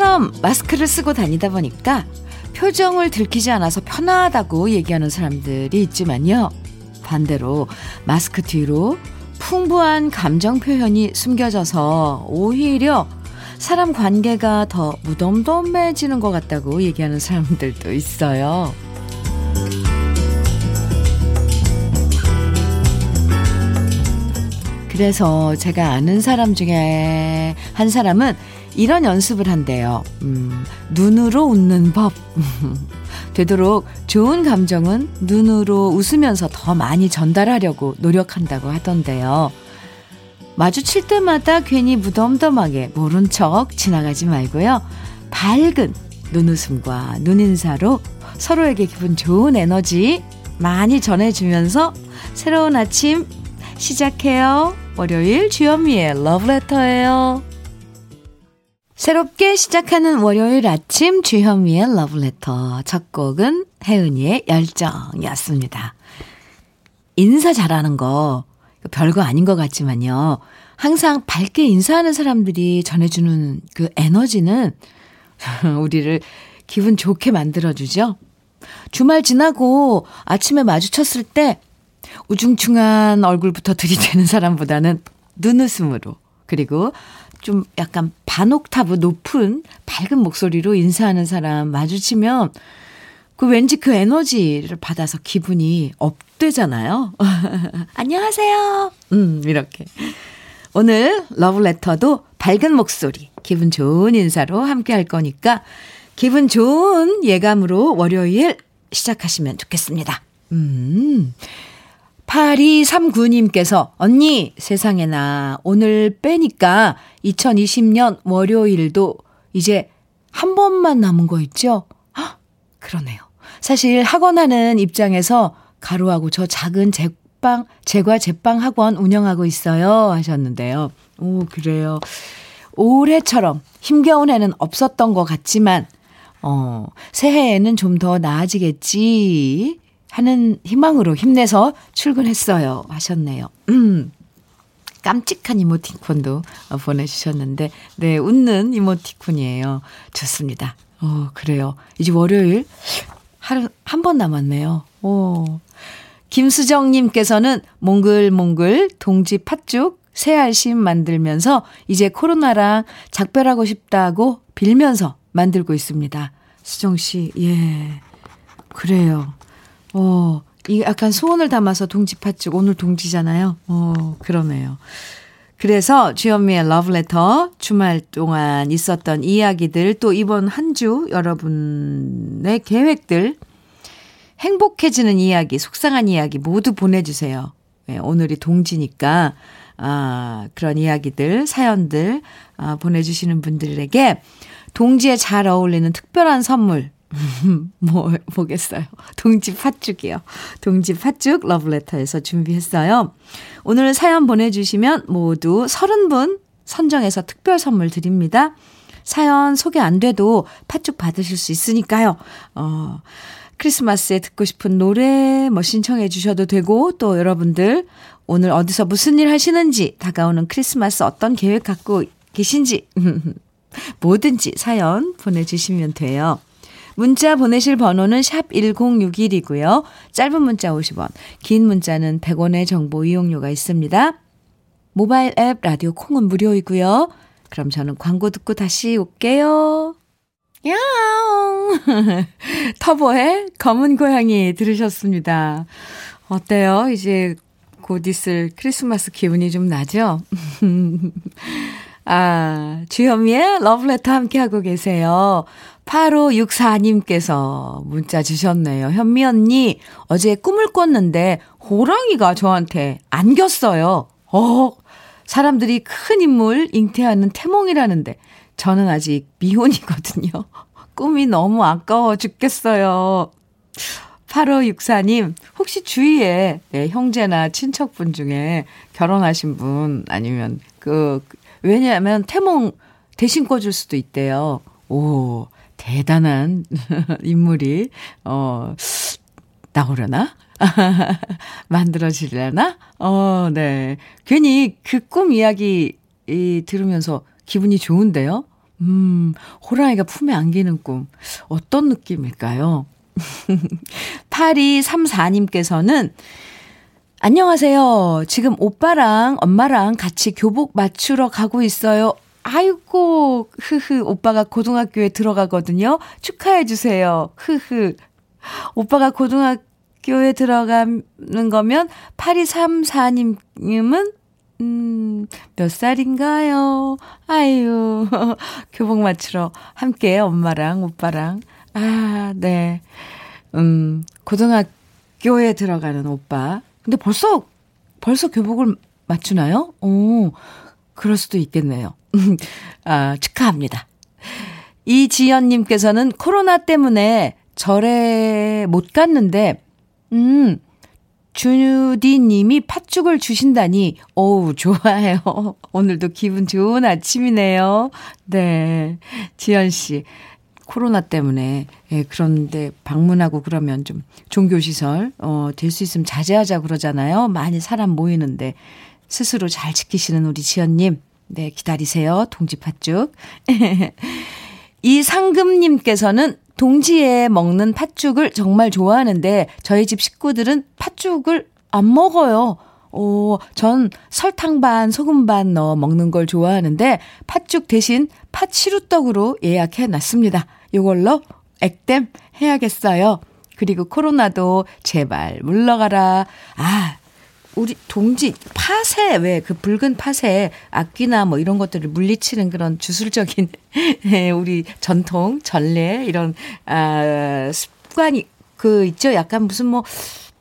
예전처럼 마스크를 쓰고 다니다 보니까 표정을 들키지 않아서 편하다고 얘기하는 사람들이 있지만요. 반대로 마스크 뒤로 풍부한 감정 표현이 숨겨져서 오히려 사람 관계가 더 무덤덤해지는 것 같다고 얘기하는 사람들도 있어요. 그래서 제가 아는 사람 중에 한 사람은 이런 연습을 한대요. 음, 눈으로 웃는 법. 되도록 좋은 감정은 눈으로 웃으면서 더 많이 전달하려고 노력한다고 하던데요. 마주칠 때마다 괜히 무덤덤하게 모른 척 지나가지 말고요. 밝은 눈웃음과 눈인사로 서로에게 기분 좋은 에너지 많이 전해주면서 새로운 아침 시작해요. 월요일 주현미의 러브레터예요. 새롭게 시작하는 월요일 아침 주현미의 러브레터 첫 곡은 혜은이의 열정이었습니다. 인사 잘하는 거 별거 아닌 것 같지만요. 항상 밝게 인사하는 사람들이 전해주는 그 에너지는 우리를 기분 좋게 만들어주죠. 주말 지나고 아침에 마주쳤을 때 우중충한 얼굴부터 들이대는 사람보다는 눈웃음으로 그리고 좀 약간 반옥타브 높은 밝은 목소리로 인사하는 사람 마주치면 그 왠지 그 에너지를 받아서 기분이 업되잖아요. 안녕하세요. 음, 이렇게. 오늘 러브레터도 밝은 목소리, 기분 좋은 인사로 함께 할 거니까 기분 좋은 예감으로 월요일 시작하시면 좋겠습니다. 음. 8239님께서 언니 세상에나 오늘 빼니까 2020년 월요일도 이제 한 번만 남은 거 있죠? 헉, 그러네요. 사실 학원하는 입장에서 가루하고 저 작은 제빵, 제과 제빵 학원 운영하고 있어요 하셨는데요. 오, 그래요. 올해처럼 힘겨운 해는 없었던 것 같지만, 어, 새해에는 좀 더 나아지겠지 하는 희망으로 힘내서 출근했어요. 하셨네요. 음. 깜찍한 이모티콘도 보내주셨는데, 네, 웃는 이모티콘이에요. 좋습니다. 어, 그래요. 이제 월요일 하루, 한 번 남았네요. 오. 김수정님께서는 몽글몽글 동지 팥죽 새 알심 만들면서 이제 코로나랑 작별하고 싶다고 빌면서 만들고 있습니다. 수정씨, 예. 그래요. 어, 이 약간 소원을 담아서 동지 팥죽, 오늘 동지잖아요. 어, 그러네요. 그래서 주현미의 러브레터 주말 동안 있었던 이야기들 또 이번 한 주 여러분의 계획들 행복해지는 이야기, 속상한 이야기 모두 보내주세요. 네, 오늘이 동지니까 아, 그런 이야기들, 사연들 아, 보내주시는 분들에게 동지에 잘 어울리는 특별한 선물 뭐, 뭐겠어요. 동지 팥죽이요. 동지 팥죽 러브레터에서 준비했어요. 오늘 사연 보내주시면 모두 30분 선정해서 특별 선물 드립니다. 사연 소개 안 돼도 팥죽 받으실 수 있으니까요. 어, 크리스마스에 듣고 싶은 노래 뭐 신청해 주셔도 되고 또 여러분들 오늘 어디서 무슨 일 하시는지 다가오는 크리스마스 어떤 계획 갖고 계신지 뭐든지 사연 보내주시면 돼요. 문자 보내실 번호는 샵 1061이고요. 짧은 문자 50원, 긴 문자는 100원의 정보 이용료가 있습니다. 모바일 앱 라디오 콩은 무료이고요. 그럼 저는 광고 듣고 다시 올게요. 야옹! 터보의 검은 고양이 들으셨습니다. 어때요? 이제 곧 있을 크리스마스 기분이 좀 나죠? 아, 주현미의 러브레터 함께하고 계세요. 8564님께서 문자 주셨네요. 현미 언니, 어제 꿈을 꿨는데 호랑이가 저한테 안겼어요. 어, 사람들이 큰 인물 잉태하는 태몽이라는데 저는 아직 미혼이거든요. 꿈이 너무 아까워 죽겠어요. 8564님, 혹시 주위에 네, 형제나 친척분 중에 결혼하신 분 아니면 그, 왜냐하면 태몽 대신 꿔줄 수도 있대요. 오, 대단한 인물이, 어, 나오려나? 만들어지려나? 어, 네. 괜히 그 꿈 이야기 이, 들으면서 기분이 좋은데요? 음, 호랑이가 품에 안기는 꿈. 어떤 느낌일까요? 8234님께서는 안녕하세요. 지금 오빠랑 엄마랑 같이 교복 맞추러 가고 있어요. 아이고, 흐흐, 오빠가 고등학교에 들어가거든요. 축하해주세요. 흐흐. 오빠가 고등학교에 들어가는 거면 8234님은 음, 몇 살인가요? 아유, 교복 맞추러 함께 엄마랑 오빠랑. 아, 네. 음, 고등학교에 들어가는 오빠. 근데 벌써, 벌써 교복을 맞추나요? 오, 그럴 수도 있겠네요. 아, 축하합니다. 이지연님께서는 코로나 때문에 절에 못 갔는데, 음, 주디님이 팥죽을 주신다니, 어우, 좋아요. 오늘도 기분 좋은 아침이네요. 네. 지연씨, 코로나 때문에, 예, 그런데 방문하고 그러면 좀 종교시설, 어, 될 수 있으면 자제하자 그러잖아요. 많이 사람 모이는데, 스스로 잘 지키시는 우리 지연님, 네, 기다리세요. 동지 팥죽. 이 상금님께서는 동지에 먹는 팥죽을 정말 좋아하는데 저희 집 식구들은 팥죽을 안 먹어요. 오, 전 설탕 반, 소금 반 넣어 먹는 걸 좋아하는데 팥죽 대신 팥시루떡으로 예약해 놨습니다. 요걸로 액땜 해야겠어요. 그리고 코로나도 제발 물러가라. 아, 우리 동지 팥에 왜그 붉은 팥에 악귀나 뭐 이런 것들을 물리치는 그런 주술적인 예, 우리 전통 전례 이런 아 습관이 그 있죠. 약간 무슨 뭐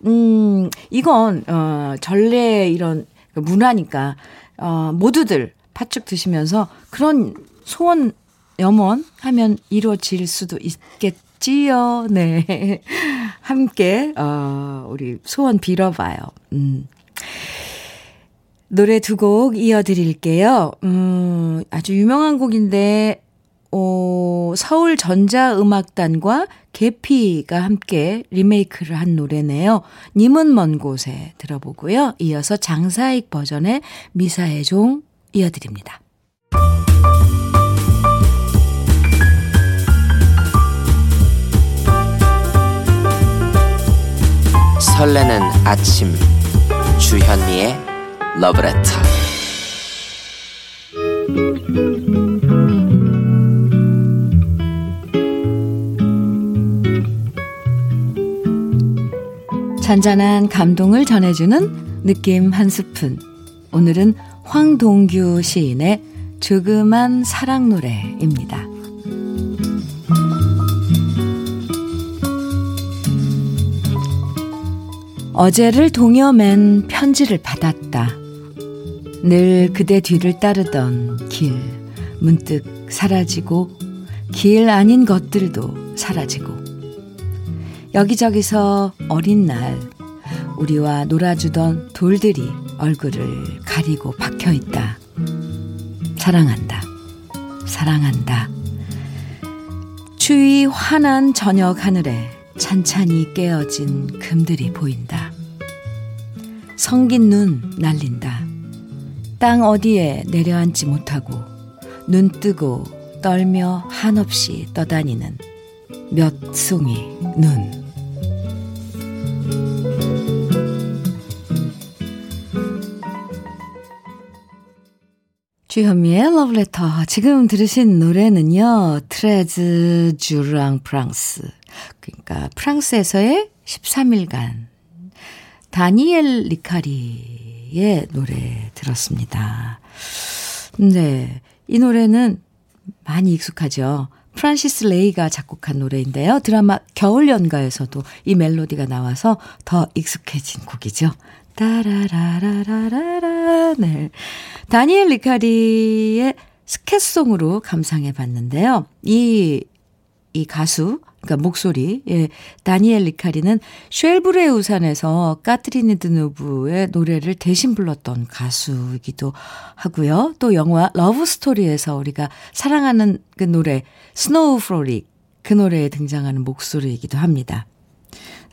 음, 이건, 어, 전례 이런 그 문화니까, 어, 모두들 팥죽 드시면서 그런 소원, 염원 하면 이루어질 수도 있겠지요. 네. 함께, 어, 우리 소원 빌어봐요. 음. 노래 두 곡 이어드릴게요. 음, 아주 유명한 곡인데, 어, 서울 전자음악단과 개피가 함께 리메이크를 한 노래네요. 님은 먼 곳에 들어보고요. 이어서 장사익 버전의 미사의 종 이어드립니다. 설레는 아침 주현미의 러브레터 잔잔한 감동을 전해주는 느낌 한 스푼. 오늘은 황동규 시인의 조그만 사랑 노래입니다. 어제를 동여맨 편지를 받았다. 늘 그대 뒤를 따르던 길, 문득 사라지고, 길 아닌 것들도 사라지고, 여기저기서 어린 날 우리와 놀아주던 돌들이 얼굴을 가리고 박혀 있다. 사랑한다. 사랑한다. 추위 환한 저녁 하늘에 찬찬히 깨어진 금들이 보인다. 성긴 눈 날린다. 땅 어디에 내려앉지 못하고 눈 뜨고 떨며 한없이 떠다니는 몇 송이 눈. 주현미의 러브레터. 지금 들으신 노래는요, 트레즈 주랑 프랑스. 그러니까 프랑스에서의 13일간. 다니엘 리카리의 노래 들었습니다. 네. 이 노래는 많이 익숙하죠. 프란시스 레이가 작곡한 노래인데요. 드라마 겨울연가에서도 이 멜로디가 나와서 더 익숙해진 곡이죠. 따라라라라라라. 네. 다니엘 리카리의 스캣송으로 감상해 봤는데요. 이, 이 가수, 그러니까 목소리, 예. 다니엘 리카리는 쉘부르의 우산에서 까트리니 드누브의 노래를 대신 불렀던 가수이기도 하고요. 또 영화 러브 스토리에서 우리가 사랑하는 그 노래, Snow Frolic, 그 노래에 등장하는 목소리이기도 합니다.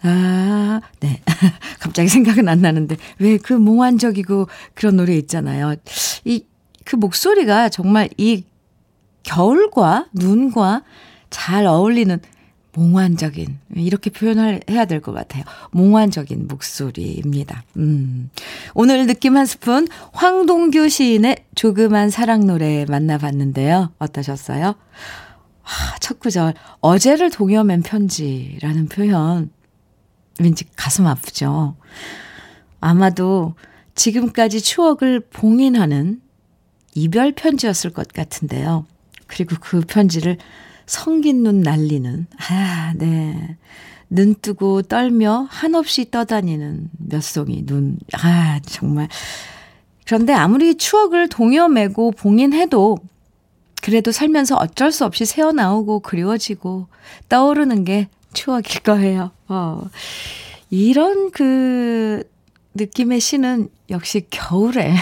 아, 네. 갑자기 생각은 안 나는데, 왜 그 몽환적이고 그런 노래 있잖아요. 이, 그 목소리가 정말 이 겨울과 눈과 잘 어울리는 몽환적인, 이렇게 표현을 해야 될 것 같아요. 몽환적인 목소리입니다. 음. 오늘 느낌 한 스푼, 황동규 시인의 조그만 사랑 노래 만나봤는데요. 어떠셨어요? 아, 첫 구절, 어제를 동여맨 편지라는 표현, 왠지 가슴 아프죠? 아마도 지금까지 추억을 봉인하는 이별 편지였을 것 같은데요. 그리고 그 편지를 성긴 눈 날리는, 아, 네. 눈 뜨고 떨며 한없이 떠다니는 몇 송이 눈, 아, 정말. 그런데 아무리 추억을 동여매고 봉인해도 그래도 살면서 어쩔 수 없이 새어나오고 그리워지고 떠오르는 게 추억일 거예요. 어. 이런 그 느낌의 시는 역시 겨울에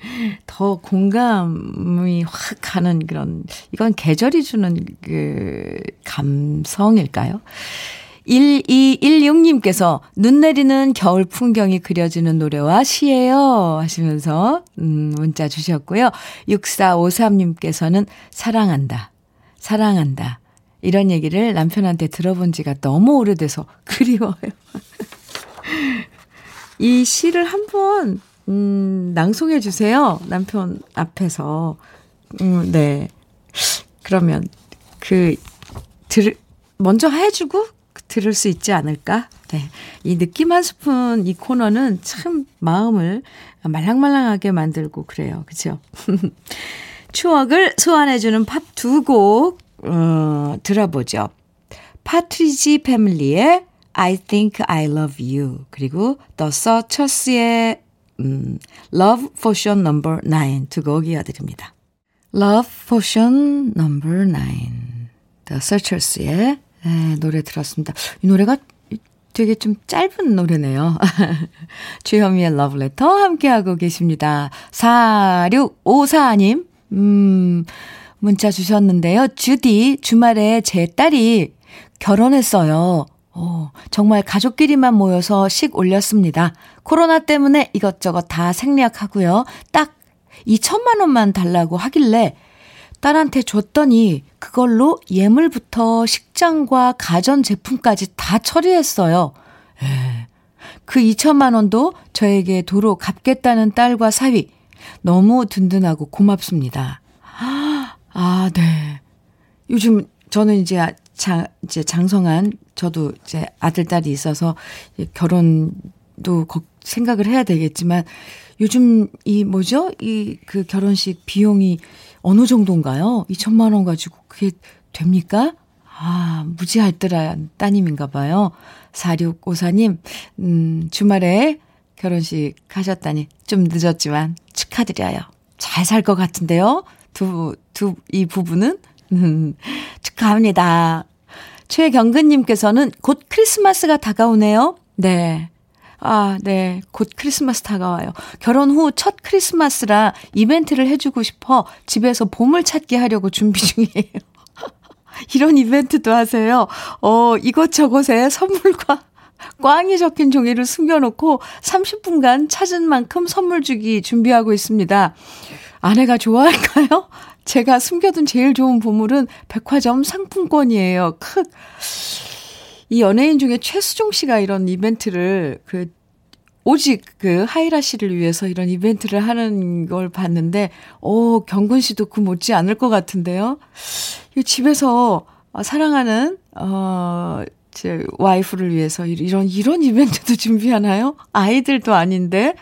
더 공감이 확 가는 그런, 이건 계절이 주는 그 감성일까요? 1216님께서 눈 내리는 겨울 풍경이 그려지는 노래와 시예요 하시면서 음, 문자 주셨고요. 6453님께서는 사랑한다. 사랑한다. 이런 얘기를 남편한테 들어본 지가 너무 오래돼서 그리워요. 이 시를 한번 음, 낭송해 주세요. 남편 앞에서. 음, 네. 그러면 그 들, 먼저 해주고 들을 수 있지 않을까? 네. 이 느낌 한 스푼 이 코너는 참 마음을 말랑말랑하게 만들고 그래요. 그죠? 추억을 소환해주는 팝 두 곡, 어, 들어보죠. 파트리지 패밀리의 I think I love you. 그리고 The Searchers의 음, Love Potion Number 9두 곡 이어드립니다. Love Potion Number 9 The Searchers의 네, 노래 들었습니다. 이 노래가 되게 좀 짧은 노래네요. 주현미의 Love Letter 함께하고 계십니다. 4654님, 음, 문자 주셨는데요. 주디, 주말에 제 딸이 결혼했어요. 오, 정말 가족끼리만 모여서 식 올렸습니다. 코로나 때문에 이것저것 다 생략하고요. 딱 2천만 원만 달라고 하길래 딸한테 줬더니 그걸로 예물부터 식장과 가전 제품까지 다 처리했어요. 예. 그 2천만 원도 저에게 도로 갚겠다는 딸과 사위. 너무 든든하고 고맙습니다. 아, 네. 요즘 저는 이제 장, 이제 장성한 저도 이제 아들, 딸이 있어서 결혼도 생각을 해야 되겠지만 요즘 이 뭐죠? 이 그 결혼식 비용이 어느 정도인가요? 2천만 원 가지고 그게 됩니까? 아, 무지할뜰한 따님인가 봐요. 4654님, 음, 주말에 결혼식 하셨다니 좀 늦었지만 축하드려요. 잘 살 것 같은데요? 두, 두, 이 부부는? 음, 축하합니다. 최경근님께서는 곧 크리스마스가 다가오네요. 네. 아, 네. 곧 크리스마스 다가와요. 결혼 후 첫 크리스마스라 이벤트를 해주고 싶어 집에서 보물 찾기 하려고 준비 중이에요. 이런 이벤트도 하세요. 어, 이것저것에 선물과 꽝이 적힌 종이를 숨겨놓고 30분간 찾은 만큼 선물 주기 준비하고 있습니다. 아내가 좋아할까요? 제가 숨겨둔 제일 좋은 보물은 백화점 상품권이에요. 크. 이 연예인 중에 최수종 씨가 이런 이벤트를 그 오직 그 하이라 씨를 위해서 이런 이벤트를 하는 걸 봤는데, 오, 경근 씨도 그 못지 않을 것 같은데요. 이 집에서 사랑하는, 어, 제 와이프를 위해서 이런, 이런 이벤트도 준비하나요? 아이들도 아닌데,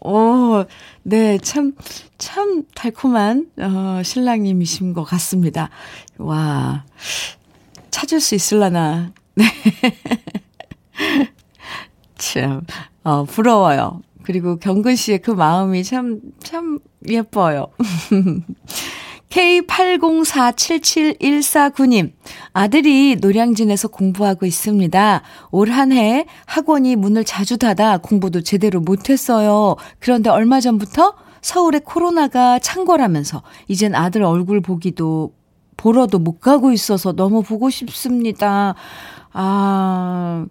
오, 네, 참, 참 달콤한, 어, 신랑님이신 것 같습니다. 와, 찾을 수 있을라나. 네. 참, 어, 부러워요. 그리고 경근 씨의 그 마음이 참, 참 예뻐요. K80477149님, 아들이 노량진에서 공부하고 있습니다. 올 한 해 학원이 문을 자주 닫아 공부도 제대로 못했어요. 그런데 얼마 전부터 서울에 코로나가 창궐하면서 이젠 아들 얼굴 보기도 보러도 못 가고 있어서 너무 보고 싶습니다. 아,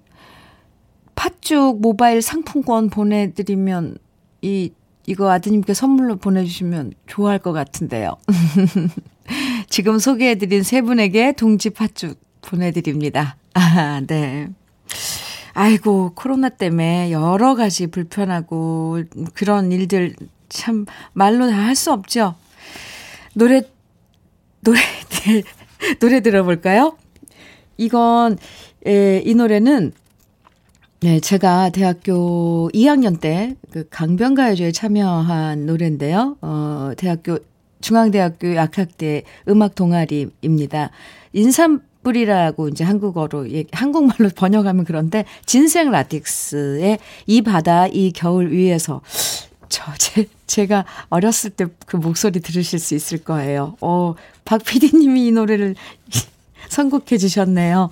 팥죽 모바일 상품권 보내드리면 이 이거 아드님께 선물로 보내주시면 좋아할 것 같은데요. 지금 소개해드린 세 분에게 동지 팥죽 보내드립니다. 아, 네. 아이고, 코로나 때문에 여러 가지 불편하고 그런 일들 참 말로 다 할 수 없죠. 노래, 노래, 노래 들어볼까요? 이건, 에, 이 노래는 네, 제가 대학교 2학년 때 그 강변가요제에 참여한 노래인데요. 어, 대학교 중앙대학교 약학대 음악 동아리입니다. 인삼불이라고 이제 한국어로 한국말로 번역하면 그런데 진생 라틱스의 이 바다 이 겨울 위에서 저 제, 제가 어렸을 때 그 목소리 들으실 수 있을 거예요. 어, 박 PD님이 이 노래를 선곡해 주셨네요.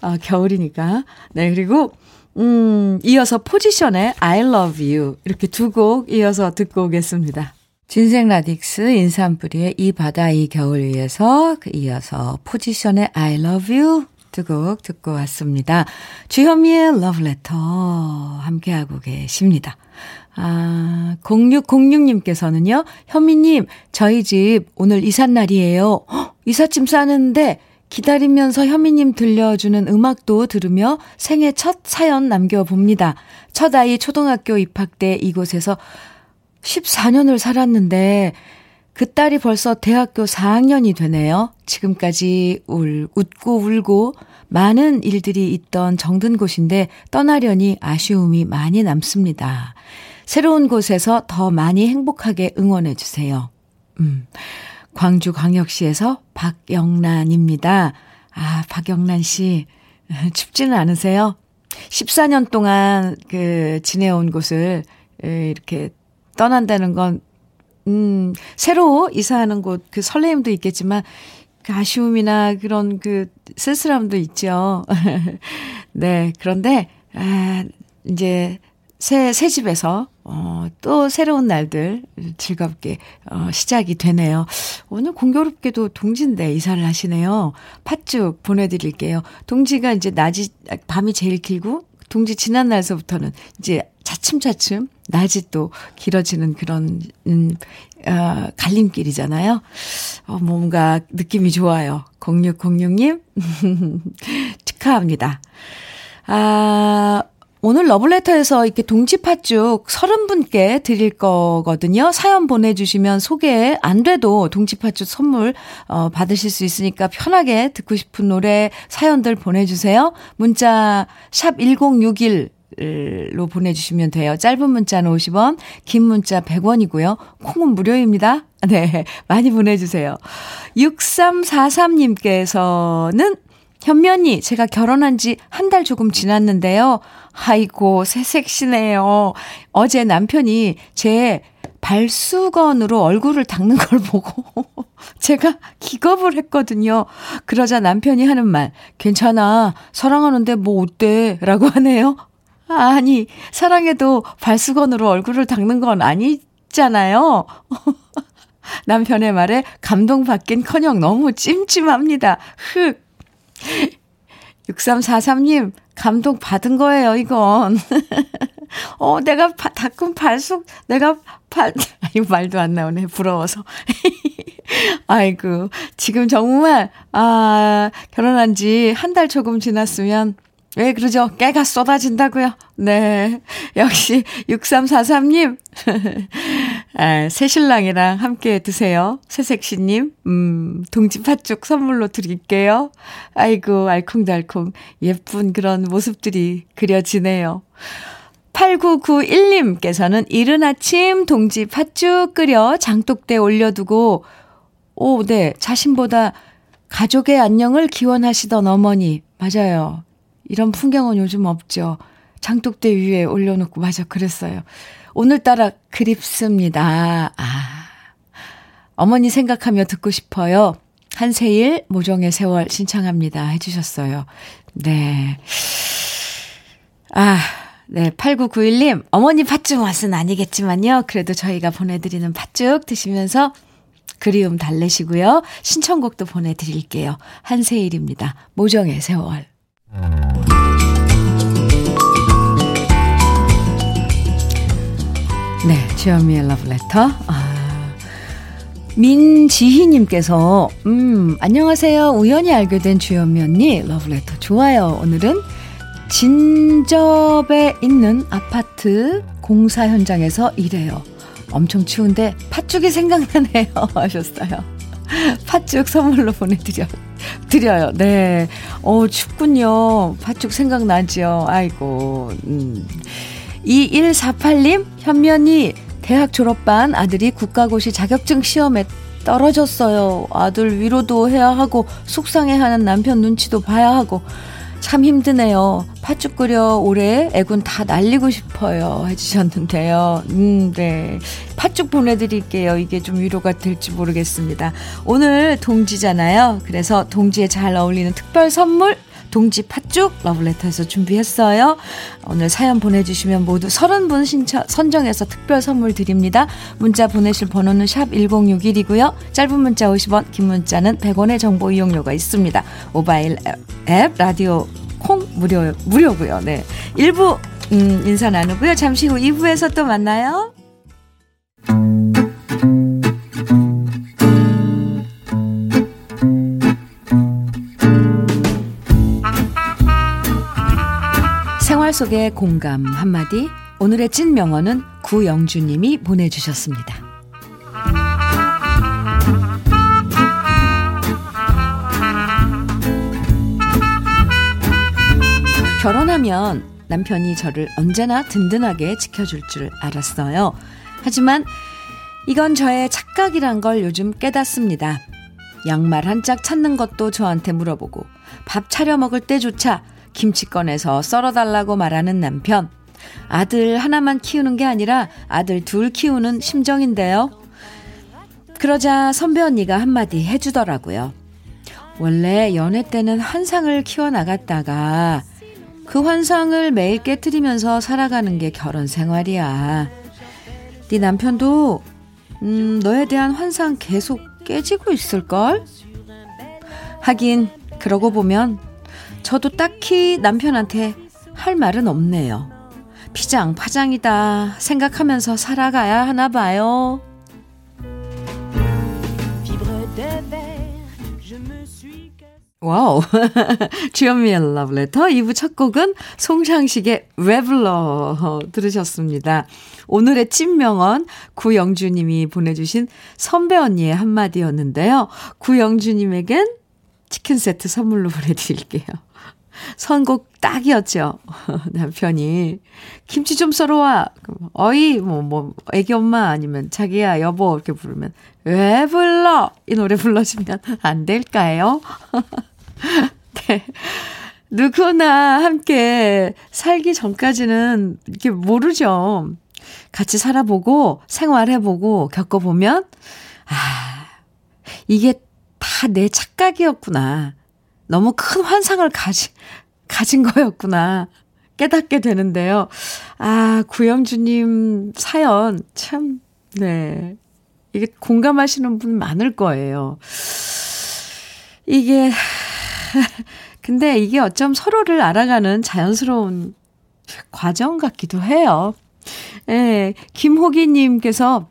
아, 겨울이니까. 네, 그리고 음, 이어서 포지션의 I love you. 이렇게 두 곡 이어서 듣고 오겠습니다. 진생 라딕스 인삼뿌리의 이 바다 이 겨울 위에서 그 이어서 포지션의 I love you 두 곡 듣고 왔습니다. 주현미의 러브레터 함께하고 계십니다. 아, 0606님께서는요, 현미님, 저희 집 오늘 이삿날이에요. 이삿짐 싸는데 기다리면서 현미님 들려주는 음악도 들으며 생애 첫 사연 남겨봅니다. 첫 아이 초등학교 입학 때 이곳에서 14년을 살았는데 그 딸이 벌써 대학교 4학년이 되네요. 지금까지 울, 웃고 울고 많은 일들이 있던 정든 곳인데 떠나려니 아쉬움이 많이 남습니다. 새로운 곳에서 더 많이 행복하게 응원해 주세요. 음. 광주광역시에서 박영란입니다. 아, 박영란 씨. 춥지는 않으세요? 14년 동안 그 지내온 곳을 이렇게 떠난다는 건, 음, 새로 이사하는 곳 그 설레임도 있겠지만, 그 아쉬움이나 그런 그 쓸쓸함도 있죠. 네. 그런데, 아, 이제 새, 새 집에서, 어, 또 새로운 날들 즐겁게, 어, 시작이 되네요. 오늘 공교롭게도 동지인데 이사를 하시네요. 팥죽 보내드릴게요. 동지가 이제 낮이, 밤이 제일 길고, 동지 지난 날서부터는 이제 차츰차츰 낮이 또 길어지는 그런, 음, 어, 갈림길이잖아요. 어, 뭔가 느낌이 좋아요. 0606님, 축하합니다. 아, 오늘 러블레터에서 이렇게 동지팥죽 30분께 드릴 거거든요. 사연 보내주시면 소개 안 돼도 동지팥죽 선물, 어, 받으실 수 있으니까 편하게 듣고 싶은 노래 사연들 보내주세요. 문자, 샵 1061, 로 보내주시면 돼요. 짧은 문자는 50원, 긴 문자 100원이고요. 콩은 무료입니다. 네, 많이 보내주세요. 6343님께서는 현면이 제가 결혼한 지 한 달 조금 지났는데요. 아이고, 새색시네요. 어제 남편이 제 발수건으로 얼굴을 닦는 걸 보고 제가 기겁을 했거든요. 그러자 남편이 하는 말, 괜찮아. 사랑하는데 뭐 어때? 라고 하네요. 아니, 사랑해도 발수건으로 얼굴을 닦는 건 아니잖아요. 남편의 말에 감동받긴 커녕 너무 찜찜합니다. 흑. 6343님, 감동 받은 거예요, 이건. 어, 내가 바, 닦은 발속, 내가 발, 아이 말도 안 나오네, 부러워서. 아이고, 지금 정말, 아, 결혼한 지 한 달 조금 지났으면, 왜 그러죠? 깨가 쏟아진다고요? 네. 역시 6343님. 아, 새신랑이랑 함께 드세요. 새색시님. 음, 동지 팥죽 선물로 드릴게요. 아이고, 알콩달콩. 예쁜 그런 모습들이 그려지네요. 8991님께서는 이른 아침 동지 팥죽 끓여 장독대 올려두고, 오, 네. 자신보다 가족의 안녕을 기원하시던 어머니. 맞아요. 이런 풍경은 요즘 없죠. 장독대 위에 올려놓고, 맞아, 그랬어요. 오늘따라 그립습니다. 아. 어머니 생각하며 듣고 싶어요. 한세일, 모종의 세월 신청합니다. 해주셨어요. 네. 아, 네. 8991님, 어머니 팥죽 맛은 아니겠지만요. 그래도 저희가 보내드리는 팥죽 드시면서 그리움 달래시고요. 신청곡도 보내드릴게요. 한세일입니다. 모종의 세월. 네, 주현미의 러브레터. 아, 민지희님께서, 음, 안녕하세요. 우연히 알게 된 주현미 언니, 러브레터 좋아요. 오늘은 진접에 있는 아파트 공사 현장에서 일해요. 엄청 추운데 팥죽이 생각나네요. 하셨어요. 팥죽 선물로 보내드려, 드려요. 네. 어, 춥군요. 팥죽 생각나죠. 아이고, 음. 2148님, 현면이 대학 졸업반 아들이 국가고시 자격증 시험에 떨어졌어요. 아들 위로도 해야 하고, 속상해하는 남편 눈치도 봐야 하고, 참 힘드네요. 팥죽 끓여 올해 애군 다 날리고 싶어요. 해주셨는데요. 음, 네. 팥죽 보내드릴게요. 이게 좀 위로가 될지 모르겠습니다. 오늘 동지잖아요. 그래서 동지에 잘 어울리는 특별 선물 동지 팥죽 러블레터에서 준비했어요. 오늘 사연 보내주시면 모두 30분 신청, 선정해서 특별 선물 드립니다. 문자 보내실 번호는 샵 1061이고요. 짧은 문자 50원, 긴 문자는 100원의 정보 이용료가 있습니다. 모바일 앱, 라디오 콩 무료, 무료고요. 네. 1부 음, 인사 나누고요. 잠시 후 2부에서 또 만나요. 속의 공감 한마디. 오늘의 찐 명언은 구영주님이 보내주셨습니다. 결혼하면 남편이 저를 언제나 든든하게 지켜줄 줄 알았어요. 하지만 이건 저의 착각이란 걸 요즘 깨닫습니다. 양말 한 짝 찾는 것도 저한테 물어보고 밥 차려 먹을 때조차 김치 꺼내서 썰어달라고 말하는 남편. 아들 하나만 키우는 게 아니라 아들 둘 키우는 심정인데요. 그러자 선배 언니가 한마디 해주더라고요. 원래 연애 때는 환상을 키워나갔다가 그 환상을 매일 깨뜨리면서 살아가는 게 결혼 생활이야. 네 남편도 음, 너에 대한 환상 계속 깨지고 있을걸? 하긴 그러고 보면 저도 딱히 남편한테 할 말은 없네요. 피장 파장이다 생각하면서 살아가야 하나 봐요. 와우. 주현미의 러브레터 2부 첫 곡은 송창식의 왜 불러 들으셨습니다. 오늘의 찐명언 구영주님이 보내주신 선배 언니의 한마디였는데요. 구영주님에겐 치킨 세트 선물로 보내드릴게요. 선곡 딱이었죠. 남편이 김치 좀 썰어와. 어이 뭐 뭐 애기 엄마 아니면 자기야 여보 이렇게 부르면 왜 불러 이 노래 불러주면 안 될까요? 네. 누구나 함께 살기 전까지는 이렇게 모르죠. 같이 살아보고 생활해보고 겪어보면 아 이게 다 내 착각이었구나. 너무 큰 환상을 가지, 가진 거였구나. 깨닫게 되는데요. 아, 구영주님 사연 참, 네. 이게 공감하시는 분 많을 거예요. 이게, 근데 이게 어쩜 서로를 알아가는 자연스러운 과정 같기도 해요. 예, 김호기님께서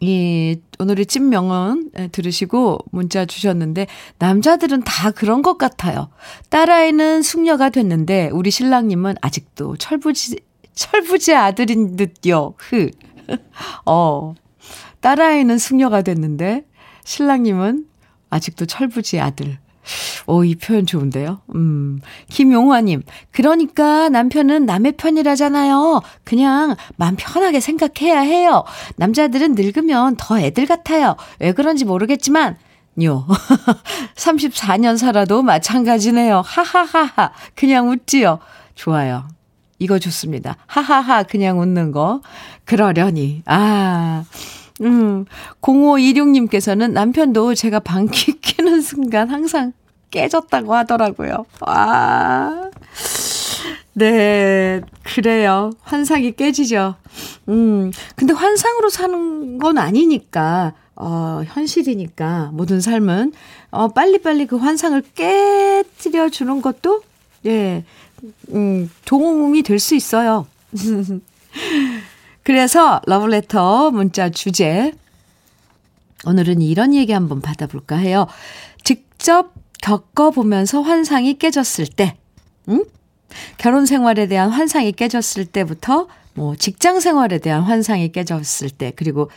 이 오늘의 찐명언 들으시고 문자 주셨는데 남자들은 다 그런 것 같아요. 딸아이는 숙녀가 됐는데 우리 신랑님은 아직도 철부지 철부지 아들인 듯요. 흐. 어. 딸아이는 숙녀가 됐는데 신랑님은 아직도 철부지 아들. 오, 이 표현 좋은데요? 음. 김용화님, 그러니까 남편은 남의 편이라잖아요. 그냥 마음 편하게 생각해야 해요. 남자들은 늙으면 더 애들 같아요. 왜 그런지 모르겠지만, 요. 34년 살아도 마찬가지네요. 하하하하. 그냥 웃지요. 좋아요. 이거 좋습니다. 하하하. 그냥 웃는 거. 그러려니. 아. 음, 0526님께서는 남편도 제가 방귀 뀌는 순간 항상 깨졌다고 하더라고요. 와. 네, 그래요. 환상이 깨지죠. 음, 근데 환상으로 사는 건 아니니까, 어, 현실이니까, 모든 삶은, 어, 빨리빨리 그 환상을 깨뜨려 주는 것도, 예, 음, 도움이 될 수 있어요. 그래서 러브레터 문자 주제 오늘은 이런 얘기 한번 받아볼까 해요. 직접 겪어보면서 환상이 깨졌을 때, 응? 결혼 생활에 대한 환상이 깨졌을 때부터, 뭐, 직장 생활에 대한 환상이 깨졌을 때, 그리고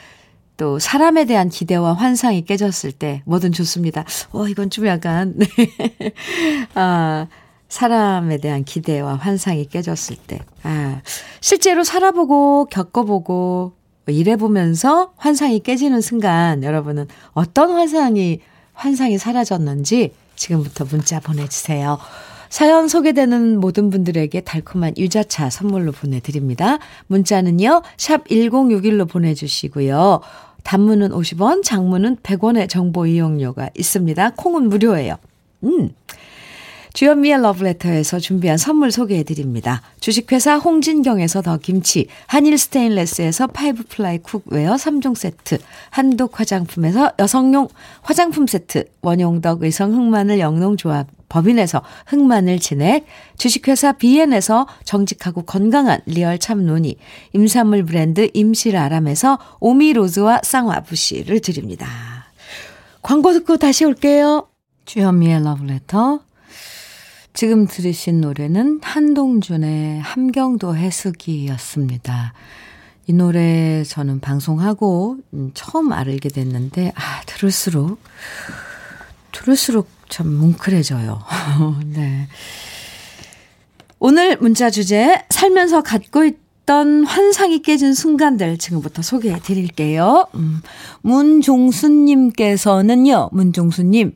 또 사람에 대한 기대와 환상이 깨졌을 때, 뭐든 좋습니다. 어, 이건 좀 약간, 네. 아, 사람에 대한 기대와 환상이 깨졌을 때, 아, 실제로 살아보고, 겪어보고, 일해보면서 환상이 깨지는 순간, 여러분은 어떤 환상이, 환상이 사라졌는지 지금부터 문자 보내주세요. 사연 소개되는 모든 분들에게 달콤한 유자차 선물로 보내드립니다. 문자는요, 샵 1061로 보내주시고요. 단문은 50원, 장문은 100원의 정보 이용료가 있습니다. 콩은 무료예요. 음. 주현미의 러브레터에서 준비한 선물 소개해 드립니다. 주식회사 홍진경에서 더 김치, 한일 스테인레스에서 five ply cookware 3종 세트, 한독 화장품에서 여성용 화장품 세트, 원용덕 의성 흑마늘 영농조합 법인에서 흑마늘 진액, 주식회사 비엔에서 정직하고 건강한 리얼 참논이, 임산물 브랜드 임실아람에서 오미로즈와 쌍화부시를 드립니다. 광고 듣고 다시 올게요. 주현미의 러브레터 지금 들으신 노래는 한동준의 함경도 해수기였습니다. 이 노래 저는 방송하고 음, 처음 알게 됐는데, 아, 들을수록, 들을수록 참 뭉클해져요. 네. 오늘 문자 주제, 살면서 갖고 있던 환상이 깨진 순간들 지금부터 소개해 드릴게요. 음, 문종수님께서는요, 문종수님,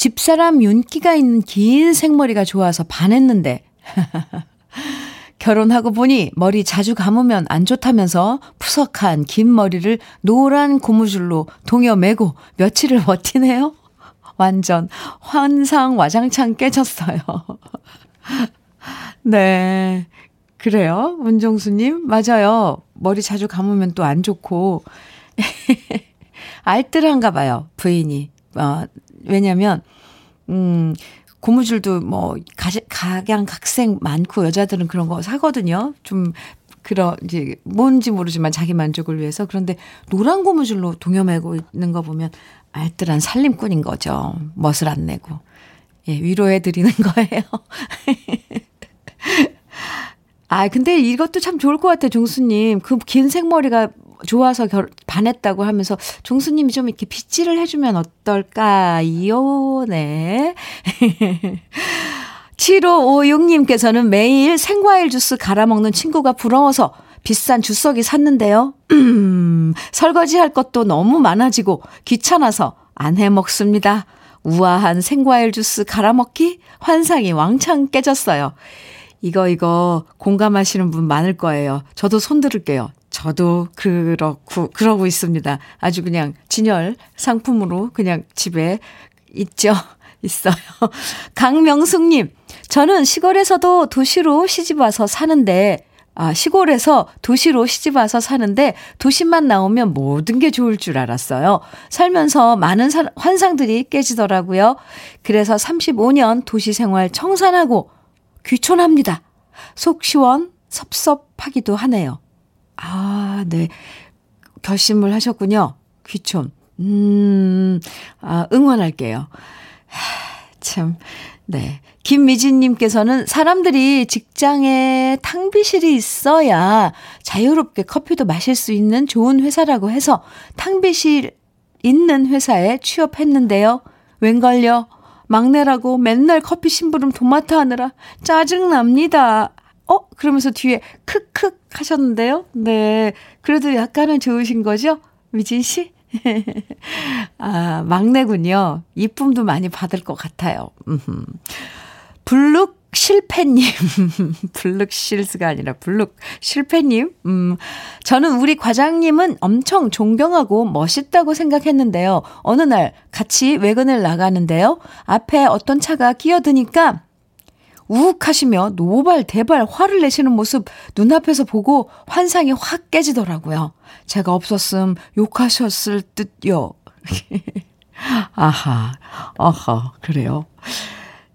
집사람 윤기가 있는 긴 생머리가 좋아서 반했는데, 결혼하고 보니 머리 자주 감으면 안 좋다면서 푸석한 긴 머리를 노란 고무줄로 동여 매고 며칠을 버티네요. 완전 환상 와장창 깨졌어요. 네. 그래요. 문정수님. 맞아요. 머리 자주 감으면 또 안 좋고. 알뜰한가 봐요. 부인이. 어, 왜냐면, 음, 고무줄도 뭐, 각양각색 많고 여자들은 그런 거 사거든요. 좀, 그런, 이제, 뭔지 모르지만 자기 만족을 위해서. 그런데 노란 고무줄로 동여매고 있는 거 보면 알뜰한 살림꾼인 거죠. 멋을 안 내고. 예, 위로해 드리는 거예요. 아, 근데 이것도 참 좋을 것 같아요, 종수님. 그 긴 생머리가 좋아서 결, 반했다고 하면서 종수님이 좀 이렇게 빗질을 해주면 어떨까요? 네. 7556님께서는 매일 생과일 주스 갈아 먹는 친구가 부러워서 비싼 주석이 샀는데요. 음, 설거지 할 것도 너무 많아지고 귀찮아서 안 해 먹습니다. 우아한 생과일 주스 갈아 먹기 환상이 왕창 깨졌어요. 이거 이거 공감하시는 분 많을 거예요. 저도 손 들을게요. 저도 그렇고 그러고 있습니다. 아주 그냥 진열 상품으로 그냥 집에 있죠. 있어요. 강명숙님, 저는 시골에서도 도시로 시집 와서 사는데 아, 시골에서 도시로 시집 와서 사는데 도시만 나오면 모든 게 좋을 줄 알았어요. 살면서 많은 사, 환상들이 깨지더라고요. 그래서 35년 도시 생활 청산하고 귀촌합니다. 속 시원 섭섭하기도 하네요. 아, 네. 결심을 하셨군요. 귀촌. 음, 아, 응원할게요. 하, 참, 네. 김미진님께서는 사람들이 직장에 탕비실이 있어야 자유롭게 커피도 마실 수 있는 좋은 회사라고 해서 탕비실 있는 회사에 취업했는데요. 웬걸요? 막내라고 맨날 커피 심부름 도맡아 하느라 짜증납니다. 어? 그러면서 뒤에 크크 하셨는데요. 네. 그래도 약간은 좋으신 거죠? 미진 씨? 아, 막내군요. 이쁨도 많이 받을 것 같아요. 블룩 실패님. 블룩 실스가 아니라 블룩 실패님. 음, 저는 우리 과장님은 엄청 존경하고 멋있다고 생각했는데요. 어느 날 같이 외근을 나가는데요. 앞에 어떤 차가 끼어드니까 우욱하시며 노발 대발 화를 내시는 모습 눈앞에서 보고 환상이 확 깨지더라고요. 제가 없었음 욕하셨을 듯요. 아하, 아하, 그래요.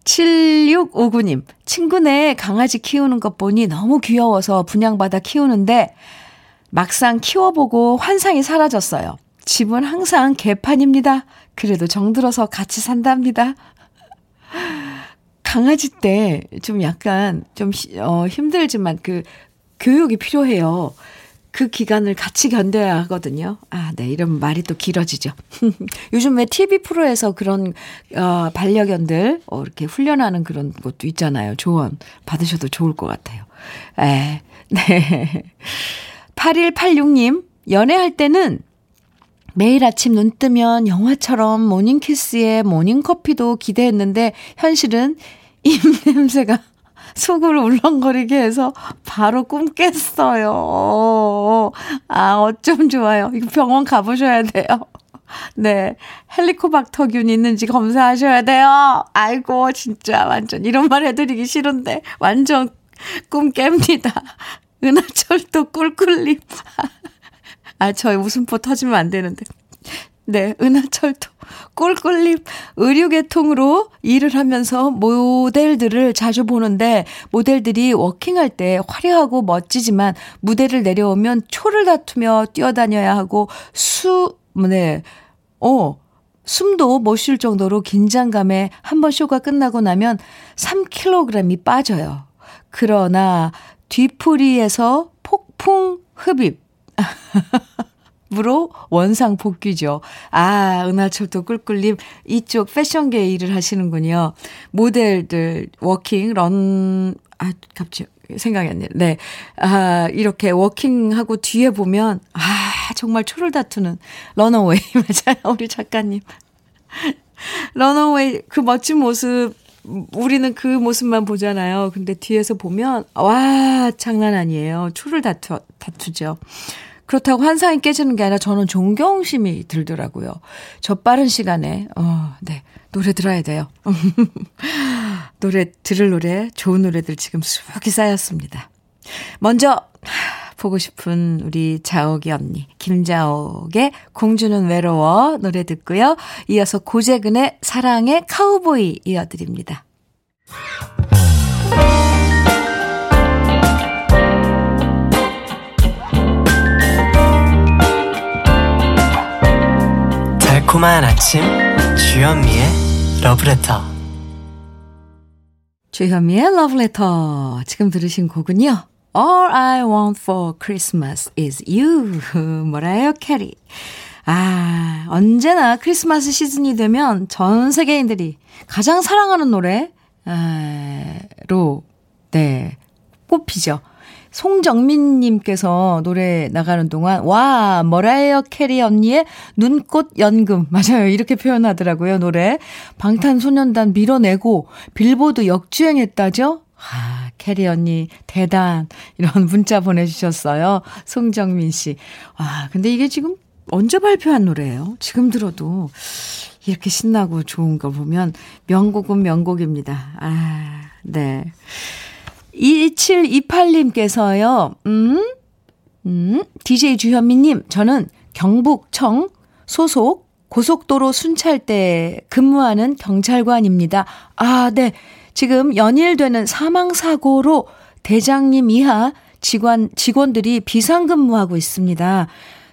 7659님, 친구네 강아지 키우는 것 보니 너무 귀여워서 분양받아 키우는데 막상 키워보고 환상이 사라졌어요. 집은 항상 개판입니다. 그래도 정들어서 같이 산답니다. 강아지 때 좀 약간 좀 어, 힘들지만 그 교육이 필요해요. 그 기간을 같이 견뎌야 하거든요. 아, 네. 이런 말이 또 길어지죠. 요즘 왜 TV 프로에서 그런, 어, 반려견들, 어, 이렇게 훈련하는 그런 것도 있잖아요. 조언 받으셔도 좋을 것 같아요. 에, 네. 8186님, 연애할 때는 매일 아침 눈 뜨면 영화처럼 모닝키스의 모닝커피도 기대했는데, 현실은 입냄새가 속을 울렁거리게 해서 바로 꿈 깼어요. 아, 어쩜 좋아요. 이거 병원 가보셔야 돼요. 네. 헬리코박터균 있는지 검사하셔야 돼요. 아이고, 진짜 완전 이런 말 해드리기 싫은데 완전 꿈 깹니다. 은하철도 꿀꿀님. 아, 저희 웃음보 터지면 안 되는데. 네, 은하철도 꿀꿀님 의류계통으로 일을 하면서 모델들을 자주 보는데 모델들이 워킹할 때 화려하고 멋지지만 무대를 내려오면 초를 다투며 뛰어다녀야 하고 수, 네, 어, 숨도 못 쉴 정도로 긴장감에 한 번 쇼가 끝나고 나면 3kg이 빠져요. 그러나 뒤풀이에서 폭풍 흡입. 으로 원상 복귀죠. 아, 은하철도 꿀꿀님, 이쪽 패션계 일을 하시는군요. 모델들, 워킹, 런, 아, 갑자기 생각이 안 나요. 네. 아, 이렇게 워킹하고 뒤에 보면, 아, 정말 초를 다투는 런웨이. 맞아요. 우리 작가님. 런웨이, 그 멋진 모습, 우리는 그 모습만 보잖아요. 근데 뒤에서 보면, 와, 장난 아니에요. 초를 다투, 다투죠. 그렇다고 환상이 깨지는 게 아니라 저는 존경심이 들더라고요. 저 빠른 시간에, 어, 네. 노래 들어야 돼요. 노래, 들을 노래, 좋은 노래들 지금 수북이 쌓였습니다. 먼저, 보고 싶은 우리 자옥이 언니, 김자옥의 공주는 외로워 노래 듣고요. 이어서 고재근의 사랑의 카우보이 이어드립니다. 달콤한 아침 주현미의 러브레터. 주현미의 러브레터. 지금 들으신 곡은요. All I Want for Christmas is You. 머라이어 캐리? 아 언제나 크리스마스 시즌이 되면 전 세계인들이 가장 사랑하는 노래로 네 뽑히죠 송정민님께서 노래 나가는 동안, 와, 머라이어 캐리 언니의 눈꽃 연금. 맞아요. 이렇게 표현하더라고요, 노래. 방탄소년단 밀어내고 빌보드 역주행했다죠? 아, 캐리 언니, 대단. 이런 문자 보내주셨어요. 송정민 씨. 와, 근데 이게 지금 언제 발표한 노래예요? 지금 들어도 이렇게 신나고 좋은 걸 보면 명곡은 명곡입니다. 아, 네. 2728님께서요, 음, 음, DJ 주현미님, 저는 경북청 소속 고속도로 순찰대 근무하는 경찰관입니다. 아, 네. 지금 연일되는 사망사고로 대장님 이하 직원, 직원들이 비상근무하고 있습니다.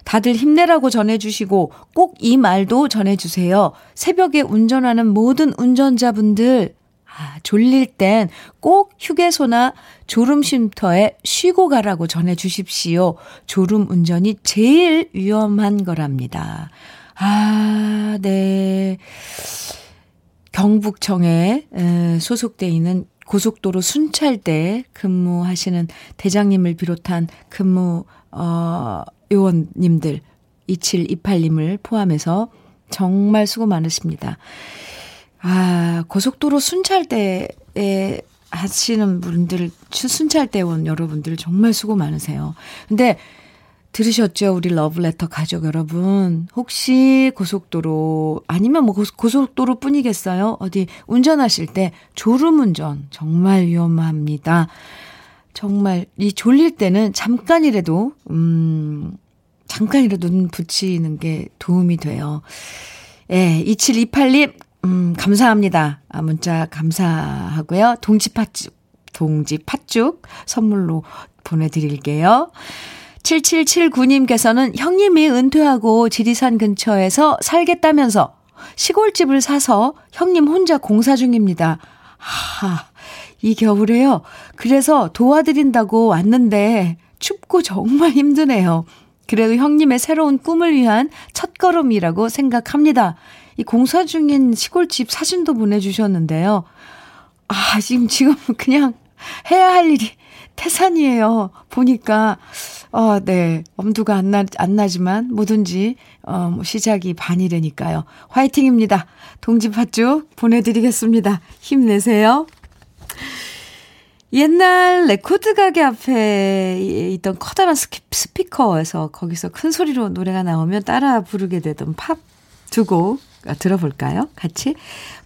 다들 힘내라고 전해주시고 꼭 이 말도 전해주세요. 새벽에 운전하는 모든 운전자분들 아, 졸릴 땐 꼭 휴게소나 졸음 쉼터에 쉬고 가라고 전해 주십시오. 졸음 운전이 제일 위험한 거랍니다. 아, 네. 경북청에 소속돼 있는 고속도로 순찰대 근무하시는 대장님을 비롯한 근무 어 요원님들 2728님을 포함해서 정말 수고 많으십니다. 아, 고속도로 순찰대에 하시는 분들, 순찰대원 여러분들 정말 수고 많으세요. 근데 들으셨죠? 우리 러브레터 가족 여러분. 혹시 고속도로, 아니면 뭐 고속도로 뿐이겠어요? 어디 운전하실 때 졸음운전 정말 위험합니다. 정말 이 졸릴 때는 잠깐이라도, 음, 잠깐이라도 눈 붙이는 게 도움이 돼요. 예, 2728님, 음, 감사합니다. 아, 문자 감사하고요. 동지 팥죽, 동지 팥죽 선물로 보내드릴게요. 7779님께서는 형님이 은퇴하고 지리산 근처에서 살겠다면서 시골집을 사서 형님 혼자 공사 중입니다. 하, 이 겨울에요. 그래서 도와드린다고 왔는데 춥고 정말 힘드네요. 그래도 형님의 새로운 꿈을 위한 첫걸음이라고 생각합니다. 이 공사 중인 시골집 사진도 보내주셨는데요. 아, 지금, 지금 그냥 해야 할 일이 태산이에요. 보니까, 어, 네. 엄두가 안 나, 안 나지만 뭐든지, 어, 뭐 시작이 반이래니까요. 화이팅입니다. 동지팥죽 보내드리겠습니다. 힘내세요. 옛날 레코드 가게 앞에 있던 커다란 스피커에서 거기서 큰 소리로 노래가 나오면 따라 부르게 되던 팝 두곡 들어볼까요? 같이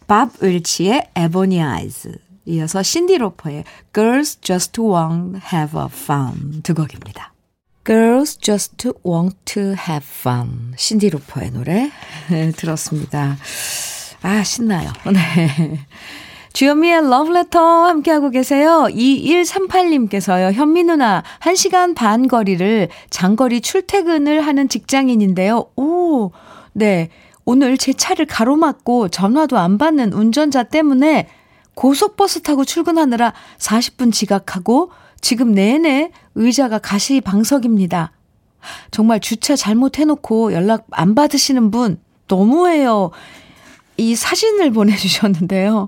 밥 웰치의 Ebony Eyes 이어서 신디 로퍼의 Girls Just Want Have a Fun 두 곡입니다. Girls Just Want to Have Fun 신디 로퍼의 노래 들었습니다. 아 신나요. 네. 주현미의 러브레터 함께하고 계세요. 2138님께서요. 현미 누나 1시간 반 거리를 장거리 출퇴근을 하는 직장인인데요. 오, 네. 오늘 제 차를 가로막고 전화도 안 받는 운전자 때문에 고속버스 타고 출근하느라 40분 지각하고 지금 내내 의자가 가시방석입니다. 정말 주차 잘못해놓고 연락 안 받으시는 분 너무해요. 이 사진을 보내주셨는데요.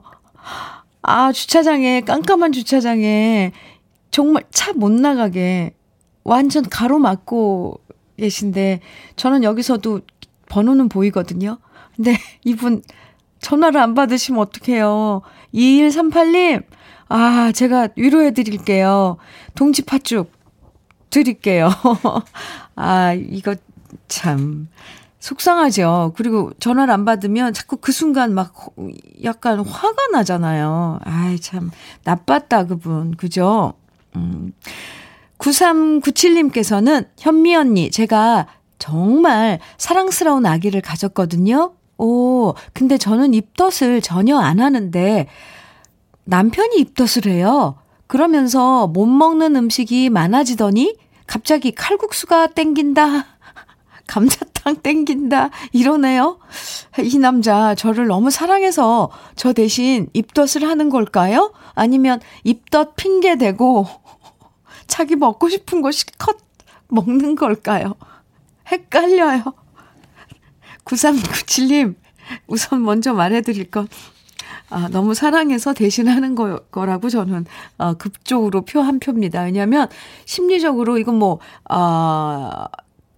아, 주차장에, 깜깜한 주차장에 정말 차 못 나가게 완전 가로막고 계신데 저는 여기서도 번호는 보이거든요. 근데 이분 전화를 안 받으시면 어떡해요. 2138님, 아, 제가 위로해 드릴게요. 동지 팥죽 드릴게요. 아, 이거 참. 속상하죠. 그리고 전화를 안 받으면 자꾸 그 순간 막 약간 화가 나잖아요. 아이, 참, 나빴다, 그분. 그죠? 음. 9397님께서는 현미 언니, 제가 정말 사랑스러운 아기를 가졌거든요. 오, 근데 저는 입덧을 전혀 안 하는데 남편이 입덧을 해요. 그러면서 못 먹는 음식이 많아지더니 갑자기 칼국수가 땡긴다. 감자탕 땡긴다. 이러네요. 이 남자 저를 너무 사랑해서 저 대신 입덧을 하는 걸까요? 아니면 입덧 핑계 대고 자기 먹고 싶은 거 실컷 먹는 걸까요? 헷갈려요. 9397님, 우선 먼저 말해드릴 건, 아, 너무 사랑해서 대신하는 거, 거라고 저는, 어, 급적으로 표 한 표입니다. 왜냐면, 심리적으로 이건 뭐, 아, 어,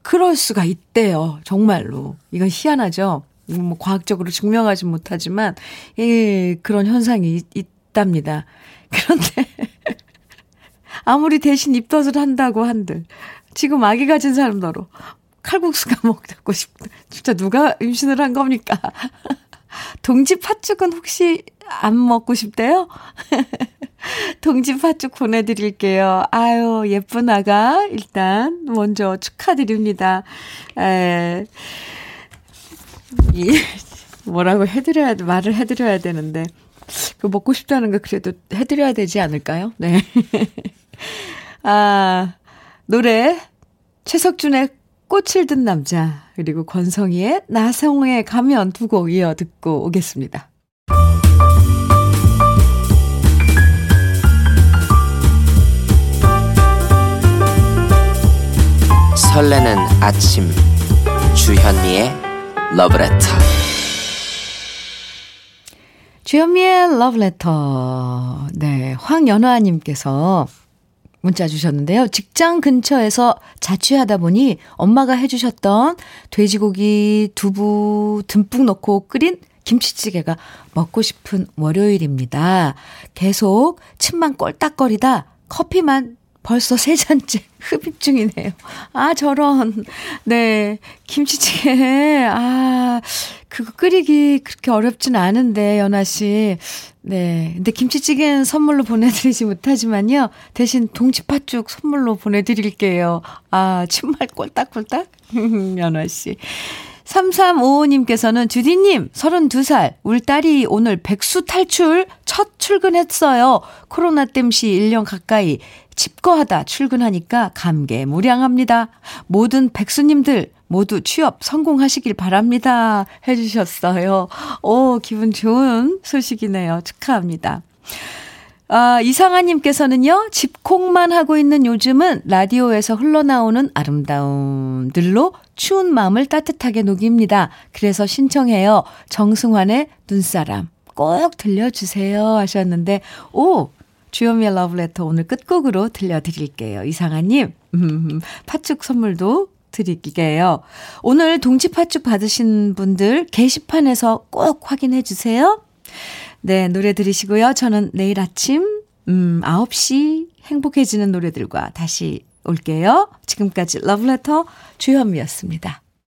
그럴 수가 있대요. 정말로. 이건 희한하죠. 뭐, 과학적으로 증명하지 못하지만, 예, 그런 현상이 있, 있답니다. 그런데, 아무리 대신 입덧을 한다고 한들, 지금 아기 가진 사람더러 칼국수가 먹고 싶다. 진짜 누가 임신을 한 겁니까? 동지 팥죽은 혹시 안 먹고 싶대요? 동지 팥죽 보내드릴게요. 아유, 예쁜 아가, 일단, 먼저 축하드립니다. 에, 이, 뭐라고 해드려야, 말을 해드려야 되는데, 그 먹고 싶다는 거 그래도 해드려야 되지 않을까요? 네. 아, 노래, 최석준의 꽃을 든 남자 그리고 권성희의 나성의 가면 두 곡 이어 듣고 오겠습니다. 설레는 아침 주현미의 러브레터 주현미의 러브레터 네 황연화님께서 문자 주셨는데요. 직장 근처에서 자취하다 보니 엄마가 해주셨던 돼지고기, 두부 듬뿍 넣고 끓인 김치찌개가 먹고 싶은 월요일입니다. 계속 침만 꼴딱거리다 커피만 벌써 세 잔째 흡입 중이네요. 아, 저런. 네. 김치찌개. 아, 그거 끓이기 그렇게 어렵진 않은데, 연아 씨. 네. 근데 김치찌개는 선물로 보내드리지 못하지만요. 대신 동치팥죽 선물로 보내드릴게요. 아, 침말 꼴딱꼴딱? 연아 씨. 3355님께서는 주디님, 32살, 울 딸이 오늘 백수 탈출 첫 출근했어요. 코로나 땜시 1년 가까이 집거하다 출근하니까 감개 무량합니다. 모든 백수님들 모두 취업 성공하시길 바랍니다. 해주셨어요. 오, 기분 좋은 소식이네요. 축하합니다. 아, 이상아님께서는요, 집콕만 하고 있는 요즘은 라디오에서 흘러나오는 아름다움들로 추운 마음을 따뜻하게 녹입니다. 그래서 신청해요. 정승환의 눈사람. 꼭 들려주세요. 하셨는데, 오! 주요미의 러브레터 오늘 끝곡으로 들려드릴게요. 이상아님, 음, 팥죽 선물도 드릴게요. 오늘 동치 팥죽 받으신 분들 게시판에서 꼭 확인해 주세요. 네, 노래 들으시고요. 저는 내일 아침, 음, 9시 행복해지는 노래들과 다시 올게요. 지금까지 러브레터 주현미였습니다.